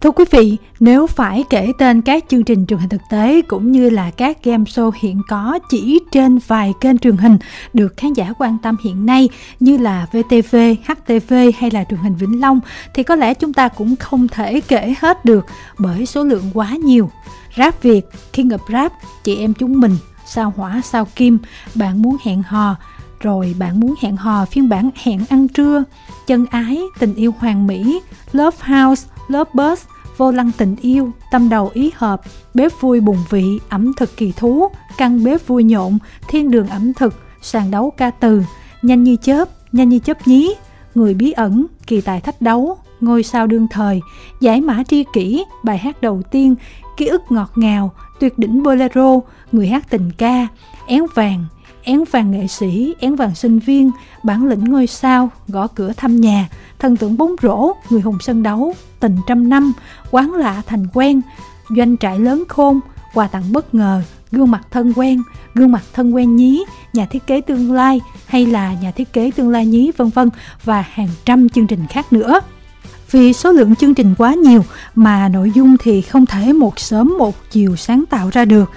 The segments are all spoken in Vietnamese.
Thưa quý vị, nếu phải kể tên các chương trình truyền hình thực tế cũng như là các game show hiện có chỉ trên vài kênh truyền hình được khán giả quan tâm hiện nay như là VTV, HTV hay là truyền hình Vĩnh Long thì có lẽ chúng ta cũng không thể kể hết được bởi số lượng quá nhiều. Rap Việt, King of Rap, Chị em chúng mình, Sao Hỏa, Sao Kim, Bạn muốn hẹn hò, rồi bạn muốn hẹn hò phiên bản hẹn ăn trưa, chân ái, tình yêu hoàng mỹ, Love House, lớp Bus, vô lăng tình yêu, tâm đầu ý hợp, bếp vui bùng vị, ẩm thực kỳ thú, căn bếp vui nhộn, thiên đường ẩm thực, sàn đấu ca từ, nhanh như chớp, nhanh như chớp nhí, người bí ẩn, kỳ tài thách đấu, ngôi sao đương thời, giải mã tri kỷ, bài hát đầu tiên, ký ức ngọt ngào, tuyệt đỉnh bolero, người hát tình ca, én vàng, én vàng nghệ sĩ, én vàng sinh viên, bản lĩnh ngôi sao, gõ cửa thăm nhà, thần tượng bóng rổ, người hùng sân đấu, tình trăm năm, quán lạ thành quen, doanh trại lớn khôn, quà tặng bất ngờ, gương mặt thân quen, gương mặt thân quen nhí, nhà thiết kế tương lai hay là nhà thiết kế tương lai nhí vân vân và hàng trăm chương trình khác nữa. Vì số lượng chương trình quá nhiều mà nội dung thì không thể một sớm một chiều sáng tạo ra được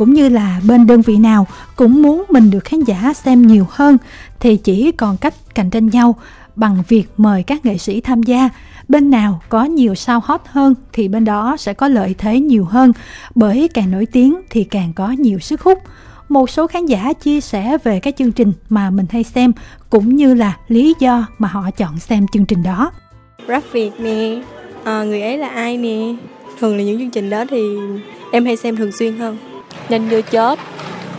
cũng như là bên đơn vị nào cũng muốn mình được khán giả xem nhiều hơn thì chỉ còn cách cạnh tranh nhau bằng việc mời các nghệ sĩ tham gia. Bên nào có nhiều sao hot hơn thì bên đó sẽ có lợi thế nhiều hơn. Bởi càng nổi tiếng thì càng có nhiều sức hút. Một số khán giả chia sẻ về các chương trình mà mình hay xem cũng như là lý do mà họ chọn xem chương trình đó. Rap việt nè à, người ấy là ai nè? Thường là những chương trình đó thì em hay xem thường xuyên hơn. Nhanh như chớp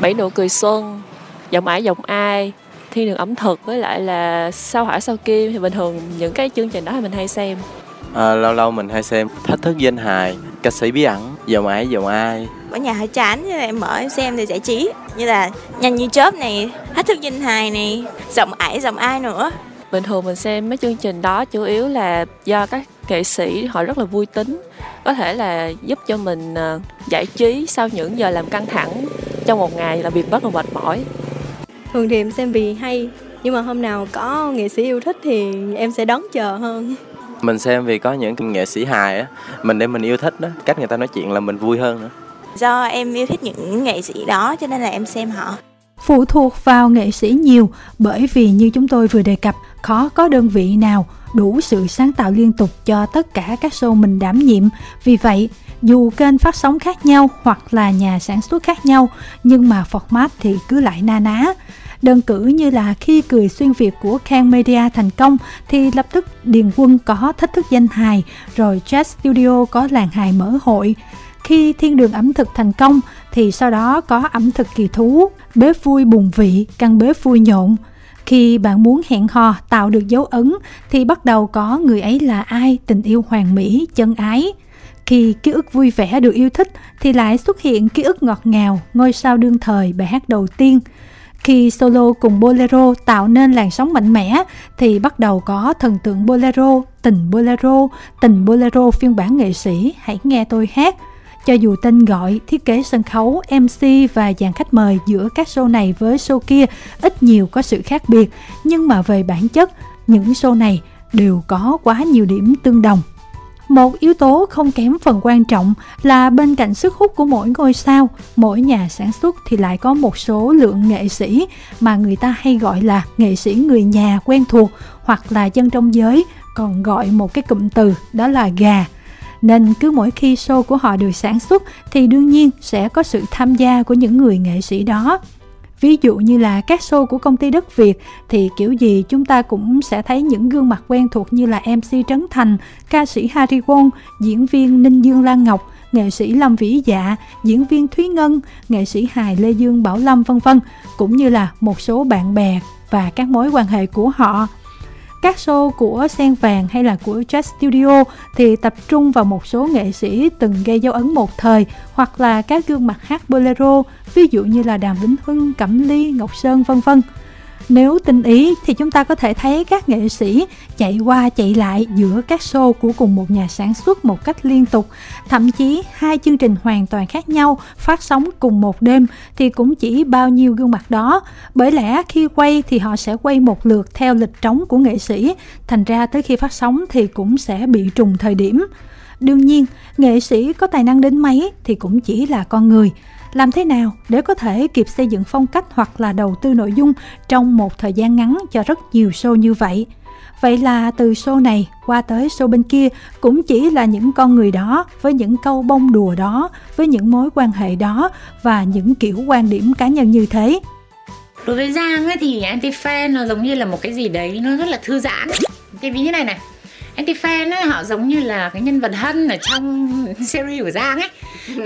bảy nụ cười xuân giọng ải giọng ai thiên đường ẩm thực với lại là sao hỏa sao kim thì bình thường những cái chương trình đó thì mình hay xem? À, lâu lâu mình hay xem thách thức danh hài ca sĩ bí ẩn giọng ải giọng ai. Ở nhà hơi chán như là em mở em xem để giải trí. Như là nhanh như chớp này thách thức danh hài này giọng ải giọng ai nữa. Bình thường mình xem mấy chương trình đó chủ yếu là do các nghệ sĩ họ rất là vui tính. Có thể là giúp cho mình ờ, giải trí sau những giờ làm căng thẳng trong một ngày là việc rất là mệt mỏi thường thì em xem vì hay nhưng mà hôm nào có nghệ sĩ yêu thích thì em sẽ đón chờ hơn. Mình xem vì có những nghệ sĩ hài á mình để mình yêu thích đó cách người ta nói chuyện là mình vui hơn nữa. Do em yêu thích những nghệ sĩ đó cho nên là em xem họ. Phụ thuộc vào nghệ sĩ nhiều bởi vì như chúng tôi vừa đề cập khó có đơn vị nào đủ sự sáng tạo liên tục cho tất cả các show mình đảm nhiệm. Vì vậy dù kênh phát sóng khác nhau hoặc là nhà sản xuất khác nhau nhưng mà format thì cứ lại na ná đơn cử như là khi cười xuyên việt của Kang Media thành công, thì lập tức Điền Quân có thách thức danh hài, rồi Jazz Studio có làng hài mở hội. Khi thiên đường ẩm thực thành công, thì sau đó có ẩm thực kỳ thú bếp vui bùng vị, căn bếp vui nhộn. Khi bạn muốn hẹn hò, tạo được dấu ấn, thì bắt đầu có người ấy là ai, tình yêu hoàn mỹ, chân ái. Khi ký ức vui vẻ được yêu thích, thì lại xuất hiện ký ức ngọt ngào, ngôi sao đương thời bài hát đầu tiên khi solo cùng bolero tạo nên làn sóng mạnh mẽ thì bắt đầu có thần tượng bolero tình bolero tình bolero phiên bản nghệ sĩ. Hãy nghe tôi hát. Cho dù tên gọi, thiết kế sân khấu, MC và dàn khách mời giữa các show này với show kia ít nhiều có sự khác biệt, nhưng mà về bản chất, những show này đều có quá nhiều điểm tương đồng. Một yếu tố không kém phần quan trọng là bên cạnh sức hút của mỗi ngôi sao, mỗi nhà sản xuất thì lại có một số lượng nghệ sĩ mà người ta hay gọi là nghệ sĩ người nhà quen thuộc hoặc là dân trong giới còn gọi một cái cụm từ đó là gà. Nên cứ mỗi khi show của họ được sản xuất thì đương nhiên sẽ có sự tham gia của những người nghệ sĩ đó ví dụ như là các show của công ty đất việt, thì kiểu gì chúng ta cũng sẽ thấy những gương mặt quen thuộc như là mc trấn thành, ca sĩ harry won, diễn viên ninh dương lan ngọc, nghệ sĩ lâm vĩ dạ diễn viên thúy ngân, nghệ sĩ hài lê dương bảo lâm, vân vân, cũng như là một số bạn bè và các mối quan hệ của họ các show của Sen Vàng hay là của Jazz Studio thì tập trung vào một số nghệ sĩ từng gây dấu ấn một thời hoặc là các gương mặt hát bolero, ví dụ như là Đàm Vĩnh Hưng, Cẩm Ly, Ngọc Sơn vân vân. Nếu tinh ý thì chúng ta có thể thấy các nghệ sĩ chạy qua chạy lại giữa các show của cùng một nhà sản xuất một cách liên tục. Thậm chí hai chương trình hoàn toàn khác nhau phát sóng cùng một đêm thì cũng chỉ bao nhiêu gương mặt đó. Bởi lẽ khi quay thì họ sẽ quay một lượt theo lịch trống của nghệ sĩ, thành ra tới khi phát sóng thì cũng sẽ bị trùng thời điểm. Đương nhiên, nghệ sĩ có tài năng đến mấy thì cũng chỉ là con người. Làm thế nào để có thể kịp xây dựng phong cách hoặc là đầu tư nội dung trong một thời gian ngắn cho rất nhiều show như vậy? Vậy là từ show này qua tới show bên kia cũng chỉ là những con người đó với những câu bông đùa đó, với những mối quan hệ đó và những kiểu quan điểm cá nhân như thế. Đối với Giang ấy thì anti-fan nó giống như là một cái gì đấy nó rất là thư giãn. Cái ví như này này, anti-fan ấy họ giống như là cái nhân vật hân ở trong series của Giang ấy.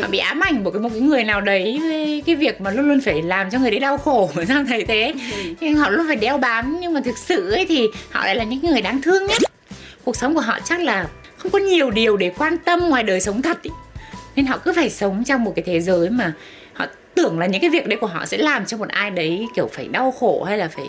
Họ bị ám ảnh bởi cái một cái người nào đấy, cái việc mà luôn luôn phải làm cho người đấy đau khổ Giang thấy thế. Nhưng họ luôn phải đeo bám, nhưng mà thực sự ấy thì họ lại là những người đáng thương nhất. Cuộc sống của họ chắc là không có nhiều điều để quan tâm ngoài đời sống thật ý. nên họ cứ phải sống trong một cái thế giới mà họ tưởng là những cái việc đấy của họ sẽ làm cho một ai đấy kiểu phải đau khổ hay là phải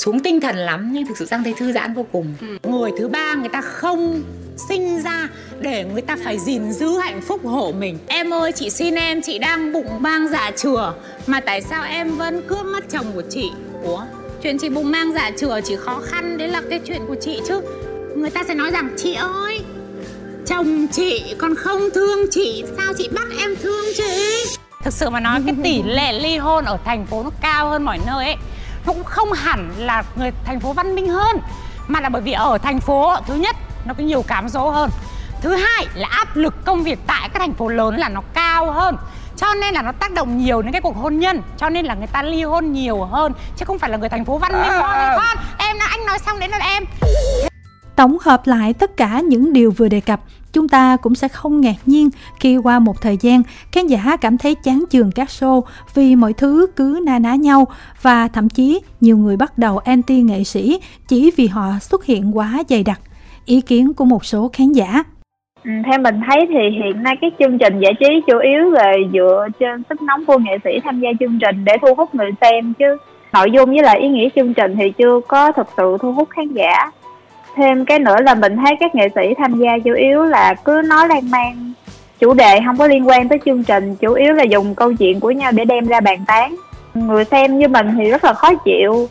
xuống tinh thần lắm nhưng thực sự Giang thấy thư giãn vô cùng. Ừ. người thứ ba người ta không sinh ra để người ta phải gìn giữ hạnh phúc hộ mình. Em ơi chị xin em chị đang bụng mang dạ chừa. Mà tại sao em vẫn cướp mất chồng của chị? Ủa? Chuyện chị bụng mang dạ chừa chỉ khó khăn đấy là cái chuyện của chị chứ. Người ta sẽ nói rằng chị ơi chồng chị còn không thương chị sao chị bắt em thương chị? Thực sự mà nói cái tỷ lệ ly hôn ở thành phố nó cao hơn mọi nơi ấy cũng không hẳn là người thành phố văn minh hơn mà là bởi vì ở thành phố thứ nhất nó có nhiều cám dỗ hơn. Thứ hai là áp lực công việc tại các thành phố lớn là nó cao hơn cho nên là nó tác động nhiều đến cái cuộc hôn nhân cho nên là người ta ly hôn nhiều hơn chứ không phải là người thành phố văn minh à. con em là anh nói xong đến là em. Tổng hợp lại tất cả những điều vừa đề cập chúng ta cũng sẽ không ngạc nhiên khi qua một thời gian khán giả cảm thấy chán chường các show vì mọi thứ cứ na ná nhau và thậm chí nhiều người bắt đầu anti nghệ sĩ chỉ vì họ xuất hiện quá dày đặc. Ý kiến của một số khán giả. Ừ, theo mình thấy thì hiện nay cái chương trình giải trí chủ yếu là dựa trên sức nóng của nghệ sĩ tham gia chương trình để thu hút người xem chứ. Nội dung với lại ý nghĩa chương trình thì chưa có thực sự thu hút khán giả thêm cái nữa là mình thấy các nghệ sĩ tham gia chủ yếu là cứ nói lan man. Chủ đề không có liên quan tới chương trình chủ yếu là dùng câu chuyện của nhau để đem ra bàn tán. Người xem như mình thì rất là khó chịu.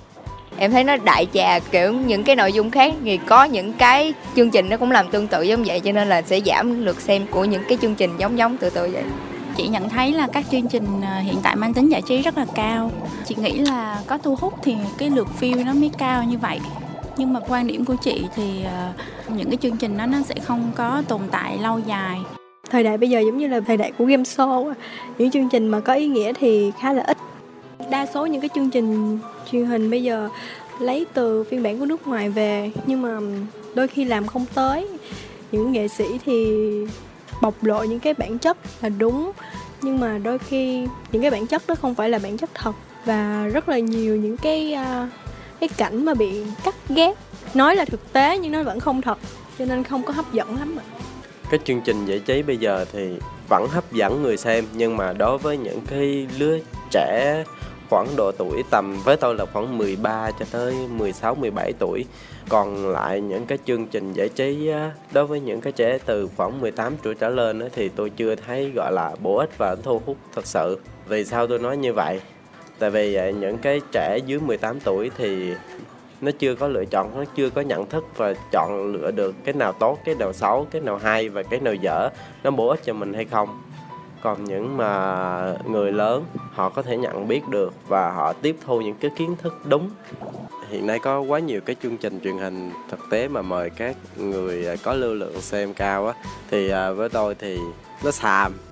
Em thấy nó đại trà kiểu những cái nội dung khác thì có những cái chương trình nó cũng làm tương tự giống vậy cho nên là sẽ giảm lượt xem của những cái chương trình giống giống tự tự vậy. Chị nhận thấy là các chương trình à, hiện tại mang tính giải trí rất là cao. Chị nghĩ là có thu hút thì cái lượt view nó mới cao như vậy nhưng mà quan điểm của chị thì uh, những cái chương trình đó nó sẽ không có tồn tại lâu dài. Thời đại bây giờ giống như là thời đại của game show những chương trình mà có ý nghĩa thì khá là ít. Đa số những cái chương trình truyền hình bây giờ lấy từ phiên bản của nước ngoài về nhưng mà đôi khi làm không tới. Những nghệ sĩ thì bộc lộ những cái bản chất là đúng nhưng mà đôi khi những cái bản chất đó không phải là bản chất thật. Và rất là nhiều những cái uh, cái cảnh mà bị cắt ghép nói là thực tế nhưng nó vẫn không thật, cho nên không có hấp dẫn lắm ạ cái chương trình giải trí bây giờ thì vẫn hấp dẫn người xem, nhưng mà đối với những cái lứa trẻ khoảng độ tuổi tầm, với tôi là khoảng 13 cho tới 16 17 tuổi. Còn lại những cái chương trình giải trí đối với những cái trẻ từ khoảng 18 tuổi trở lên thì tôi chưa thấy gọi là bổ ích và thu hút thật sự. Vì sao tôi nói như vậy? Tại vì à, những cái trẻ dưới 18 tuổi thì nó chưa có lựa chọn, nó chưa có nhận thức và chọn lựa được cái nào tốt, cái nào xấu, cái nào hay và cái nào dở nó bổ ích cho mình hay không. Còn những mà người lớn họ có thể nhận biết được và họ tiếp thu những cái kiến thức đúng. Hiện nay có quá nhiều cái chương trình truyền hình thực tế mà mời các người à, có lưu lượng xem cao á. Thì à, với tôi thì nó xàm.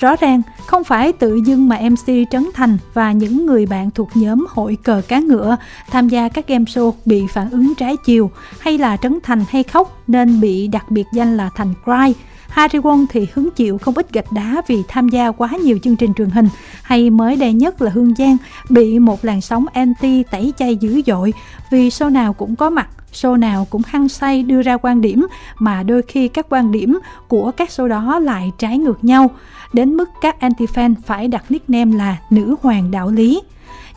Rõ ràng, không phải tự dưng mà MC Trấn Thành và những người bạn thuộc nhóm hội cờ cá ngựa tham gia các game show bị phản ứng trái chiều hay là Trấn Thành hay khóc nên bị đặc biệt danh là Thành Cry. Harry Won thì hứng chịu không ít gạch đá vì tham gia quá nhiều chương trình truyền hình hay mới đây nhất là Hương Giang bị một làn sóng anti tẩy chay dữ dội vì show nào cũng có mặt show nào cũng hăng say đưa ra quan điểm mà đôi khi các quan điểm của các show đó lại trái ngược nhau đến mức các anti-fan phải đặt nickname là nữ hoàng đạo lý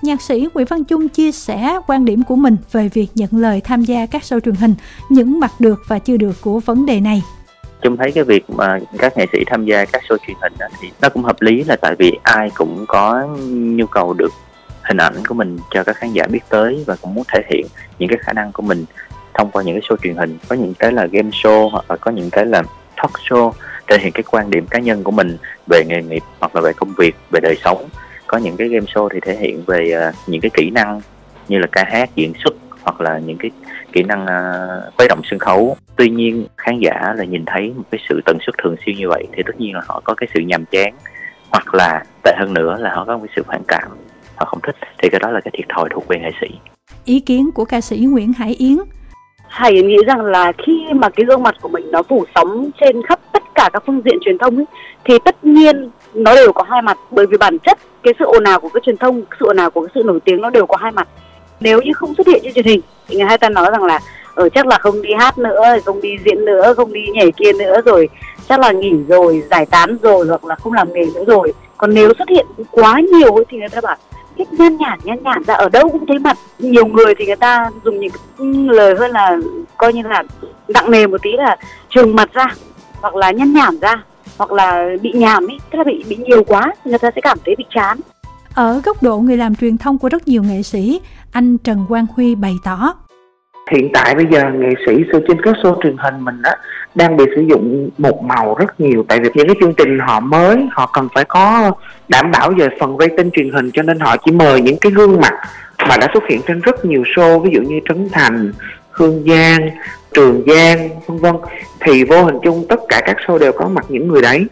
nhạc sĩ Nguyễn Văn Trung chia sẻ quan điểm của mình về việc nhận lời tham gia các show truyền hình, những mặt được và chưa được của vấn đề này. Chung thấy cái việc mà các nghệ sĩ tham gia các show truyền hình đó, thì nó cũng hợp lý là tại vì ai cũng có nhu cầu được hình ảnh của mình cho các khán giả biết tới và cũng muốn thể hiện những cái khả năng của mình thông qua những cái show truyền hình. Có những cái là game show hoặc là có những cái là talk show thể hiện cái quan điểm cá nhân của mình về nghề nghiệp hoặc là về công việc về đời sống. Có những cái game show thì thể hiện về uh, những cái kỹ năng như là ca hát diễn xuất hoặc là những cái kỹ năng uh, khuấy động sân khấu. Tuy nhiên khán giả là nhìn thấy một cái sự tần suất thường xuyên như vậy thì tất nhiên là họ có cái sự nhàm chán. Hoặc là tệ hơn nữa là họ có một cái sự phản cảm họ không thích. Thì cái đó là cái thiệt thòi thuộc về nghệ sĩ. Ý kiến của ca sĩ Nguyễn Hải Yến? Hải nghĩ rằng là khi mà cái gương mặt của mình nó phủ sóng trên khắp tất cả các phương diện truyền thông ấy, thì tất nhiên nó đều có hai mặt. Bởi vì bản chất cái sự ồn ào của cái truyền thông sự ồn ào của cái sự nổi tiếng nó đều có hai mặt. Nếu như không xuất hiện trên truyền hình thì người hai ta nói rằng là ở ờ, chắc là không đi hát nữa không đi diễn nữa không đi nhảy kia nữa rồi chắc là nghỉ rồi giải tán rồi hoặc là không làm nghề nữa rồi. Còn nếu xuất hiện quá nhiều thì người ta bảo thích nhan nhản nhan nhản ra, ở đâu cũng thấy mặt nhiều người thì người ta dùng những lời hơn là coi như là nặng nề một tí là trường mặt ra, hoặc là nhăn nhản ra, hoặc là bị nhàm ấy tức là bị bị nhiều quá thì người ta sẽ cảm thấy bị chán. Ở góc độ người làm truyền thông của rất nhiều nghệ sĩ, anh Trần Quang Huy bày tỏ hiện tại bây giờ nghệ sĩ trên các show truyền hình mình á đang bị sử dụng một màu rất nhiều. Tại vì những cái chương trình họ mới họ cần phải có đảm bảo về phần rating truyền hình cho nên họ chỉ mời những cái gương mặt mà đã xuất hiện trên rất nhiều show ví dụ như Trấn Thành, Hương Giang, Trường Giang vân vân. Thì vô hình chung tất cả các show đều có mặt những người đấy.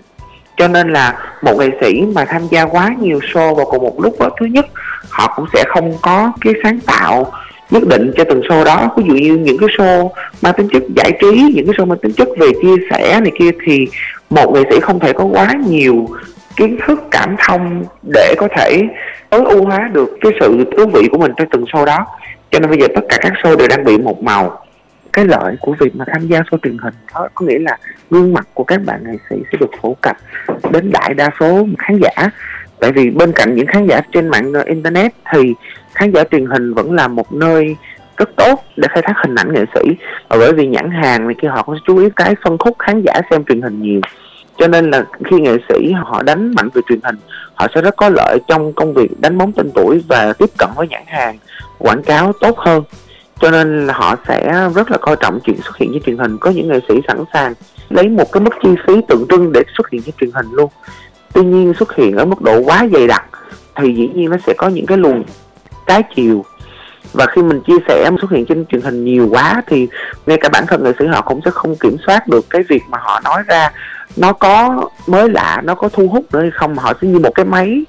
Cho nên là một nghệ sĩ mà tham gia quá nhiều show vào cùng một lúc đó thứ nhất họ cũng sẽ không có cái sáng tạo nhất định cho từng show đó. Ví dụ như những cái show mang tính chất giải trí, những cái show mang tính chất về chia sẻ này kia, thì một nghệ sĩ không thể có quá nhiều kiến thức, cảm thông để có thể tối ưu hóa được cái sự thú vị của mình trong từng show đó. Cho nên bây giờ tất cả các show đều đang bị một màu. Cái lợi của việc mà tham gia show truyền hình đó, có nghĩa là gương mặt của các bạn nghệ sĩ sẽ được phổ cập đến đại đa số khán giả tại vì bên cạnh những khán giả trên mạng internet thì khán giả truyền hình vẫn là một nơi rất tốt để khai thác hình ảnh nghệ sĩ. Và bởi vì nhãn hàng này kia, họ cũng chú ý cái phân khúc khán giả xem truyền hình nhiều. Cho nên là khi nghệ sĩ họ đánh mạnh về truyền hình, họ sẽ rất có lợi trong công việc đánh bóng tên tuổi và tiếp cận với nhãn hàng, quảng cáo tốt hơn. Cho nên là họ sẽ rất là coi trọng chuyện xuất hiện trên truyền hình. Có những nghệ sĩ sẵn sàng lấy một cái mức chi phí tượng trưng để xuất hiện trên truyền hình luôn tuy nhiên xuất hiện ở mức độ quá dày đặc thì dĩ nhiên nó sẽ có những cái luồng trái chiều. Và khi mình chia sẻ xuất hiện trên truyền hình nhiều quá thì ngay cả bản thân nghệ sĩ họ cũng sẽ không kiểm soát được cái việc mà họ nói ra nó có mới lạ, nó có thu hút nữa hay không. Họ sẽ như một cái máy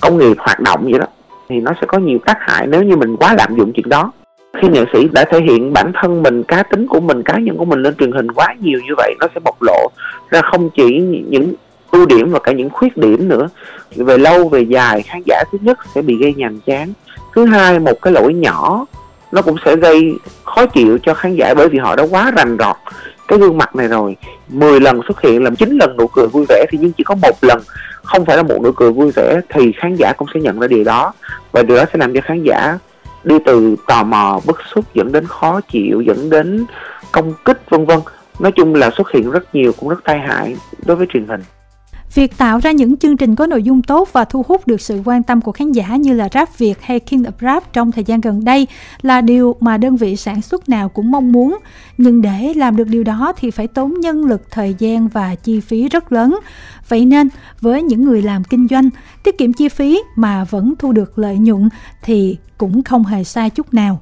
công nghiệp hoạt động vậy đó. Thì nó sẽ có nhiều tác hại nếu như mình quá lạm dụng chuyện đó. Khi nghệ sĩ đã thể hiện bản thân mình, cá tính của mình, cá nhân của mình lên truyền hình quá nhiều như vậy, nó sẽ bộc lộ ra không chỉ những ưu điểm và cả những khuyết điểm nữa. Về lâu, về dài, khán giả thứ nhất sẽ bị gây nhàm chán. Thứ hai, một cái lỗi nhỏ, nó cũng sẽ gây khó chịu cho khán giả bởi vì họ đã quá rành rọt cái gương mặt này rồi. 10 lần xuất hiện làm 9 lần nụ cười vui vẻ thì nhưng chỉ có một lần không phải là một nụ cười vui vẻ thì khán giả cũng sẽ nhận ra điều đó. Và điều đó sẽ làm cho khán giả đi từ tò mò, bức xúc, dẫn đến khó chịu, dẫn đến công kích, vân vân. Nói chung là xuất hiện rất nhiều, cũng rất tai hại đối với truyền hình. Việc tạo ra những chương trình có nội dung tốt và thu hút được sự quan tâm của khán giả như là Rap Việt hay King of Rap trong thời gian gần đây là điều mà đơn vị sản xuất nào cũng mong muốn. Nhưng để làm được điều đó thì phải tốn nhân lực, thời gian và chi phí rất lớn. Vậy nên, với những người làm kinh doanh, tiết kiệm chi phí mà vẫn thu được lợi nhuận thì cũng không hề sai chút nào.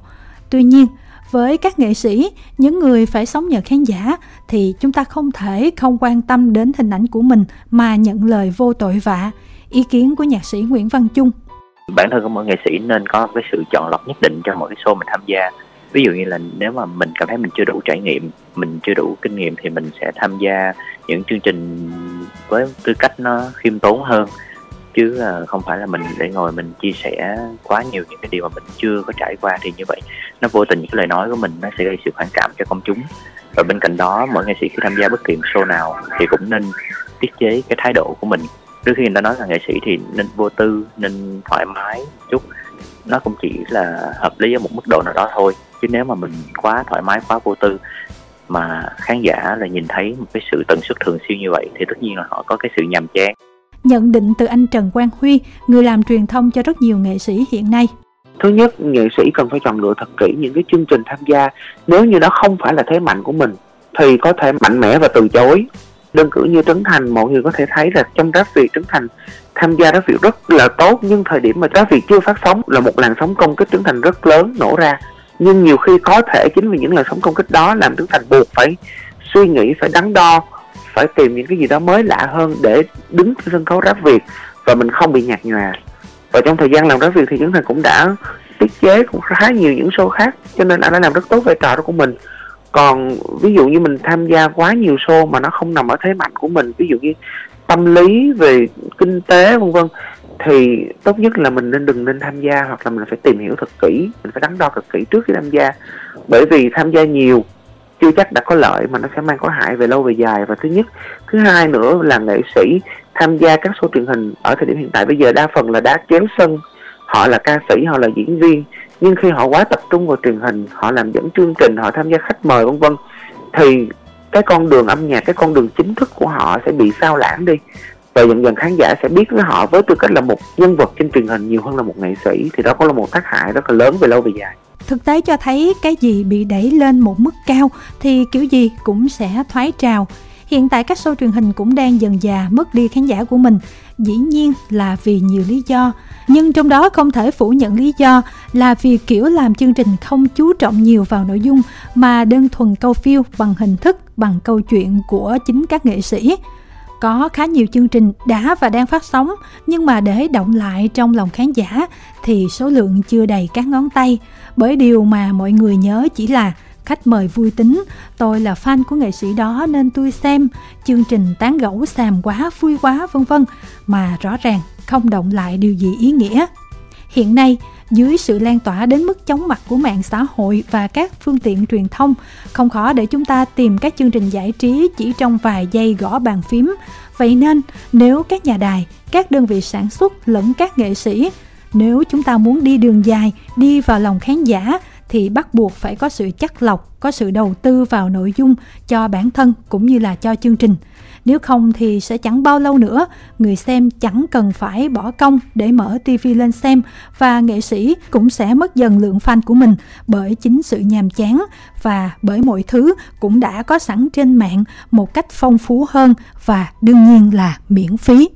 Tuy nhiên, với các nghệ sĩ, những người phải sống nhờ khán giả, thì chúng ta không thể không quan tâm đến hình ảnh của mình mà nhận lời vô tội vạ. Ý kiến của nhạc sĩ nguyễn văn trung bản thân của mỗi nghệ sĩ nên có cái sự chọn lọc nhất định cho mỗi cái show mình tham gia. Ví dụ như là nếu mà mình cảm thấy mình chưa đủ trải nghiệm, mình chưa đủ kinh nghiệm thì mình sẽ tham gia những chương trình với tư cách nó khiêm tốn hơn chứ à, không phải là mình để ngồi mình chia sẻ quá nhiều những cái điều mà mình chưa có trải qua thì như vậy nó vô tình những cái lời nói của mình nó sẽ gây sự phản cảm cho công chúng. Và bên cạnh đó, mỗi nghệ sĩ khi tham gia bất kỳ show nào thì cũng nên tiết chế cái thái độ của mình. Trước khi người ta nói là nghệ sĩ thì nên vô tư, nên thoải mái một chút. Nó cũng chỉ là hợp lý ở một mức độ nào đó thôi. Chứ nếu mà mình quá thoải mái, quá vô tư mà khán giả là nhìn thấy một cái sự tần suất thường xuyên như vậy thì tất nhiên là họ có cái sự nhàm chán nhận định từ anh Trần Quang Huy, người làm truyền thông cho rất nhiều nghệ sĩ hiện nay. Thứ nhất, nghệ sĩ cần phải chọn lựa thật kỹ những cái chương trình tham gia. Nếu như đó không phải là thế mạnh của mình, thì có thể mạnh mẽ và từ chối. đơn cử như Trấn Thành mọi người có thể thấy là trong rap Việt Trấn Thành tham gia rap Việt rất là tốt nhưng thời điểm mà rap Việt chưa phát sóng là một làn sóng công kích Trấn Thành rất lớn nổ ra nhưng nhiều khi có thể chính vì những làn sóng công kích đó làm Trấn Thành buộc phải suy nghĩ phải đắn đo phải tìm những cái gì đó mới lạ hơn để đứng trên sân khấu rap Việt và mình không bị nhạt nhòa. Và trong thời gian làm rap Việt thì chúng Thành cũng đã tiết chế cũng khá nhiều những show khác, cho nên anh đã làm rất tốt vai trò đó của mình. Còn ví dụ như mình tham gia quá nhiều show mà nó không nằm ở thế mạnh của mình, ví dụ như tâm lý về kinh tế, vân vân, thì tốt nhất là mình nên đừng nên tham gia hoặc là mình phải tìm hiểu thật kỹ, mình phải đắn đo thật kỹ trước khi tham gia. Bởi vì tham gia nhiều chưa chắc đã có lợi mà nó sẽ mang có hại về lâu về dài. Và thứ nhất, thứ hai nữa là nghệ sĩ tham gia các show truyền hình ở thời điểm hiện tại. Bây giờ đa phần là đá kéo sân, họ là ca sĩ, họ là diễn viên. Nhưng khi họ quá tập trung vào truyền hình, họ làm dẫn chương trình, họ tham gia khách mời, vân vân, thì cái con đường âm nhạc, cái con đường chính thức của họ sẽ bị sao lãng đi. Và dần dần khán giả sẽ biết với họ với tư cách là một nhân vật trên truyền hình nhiều hơn là một nghệ sĩ. Thì đó cũng là một tác hại rất là lớn về lâu về dài thực tế cho thấy cái gì bị đẩy lên một mức cao thì kiểu gì cũng sẽ thoái trào. Hiện tại các show truyền hình cũng đang dần già mất đi khán giả của mình, dĩ nhiên là vì nhiều lý do. Nhưng trong đó không thể phủ nhận lý do là vì kiểu làm chương trình không chú trọng nhiều vào nội dung mà đơn thuần câu phiêu bằng hình thức, bằng câu chuyện của chính các nghệ sĩ có khá nhiều chương trình đã và đang phát sóng, nhưng mà để động lại trong lòng khán giả thì số lượng chưa đầy các ngón tay. Bởi điều mà mọi người nhớ chỉ là khách mời vui tính. Tôi là fan của nghệ sĩ đó nên tôi xem chương trình tán gẫu xàm quá, vui quá, vân vân. Mà rõ ràng không động lại điều gì ý nghĩa. Hiện nay dưới sự lan tỏa đến mức chóng mặt của mạng xã hội và các phương tiện truyền thông. Không khó để chúng ta tìm các chương trình giải trí chỉ trong vài giây gõ bàn phím. Vậy nên, nếu các nhà đài, các đơn vị sản xuất lẫn các nghệ sĩ, nếu chúng ta muốn đi đường dài, đi vào lòng khán giả, thì bắt buộc phải có sự chắc lọc, có sự đầu tư vào nội dung cho bản thân cũng như là cho chương trình nếu không thì sẽ chẳng bao lâu nữa, người xem chẳng cần phải bỏ công để mở TV lên xem, và nghệ sĩ cũng sẽ mất dần lượng fan của mình bởi chính sự nhàm chán và bởi mọi thứ cũng đã có sẵn trên mạng một cách phong phú hơn và đương nhiên là miễn phí.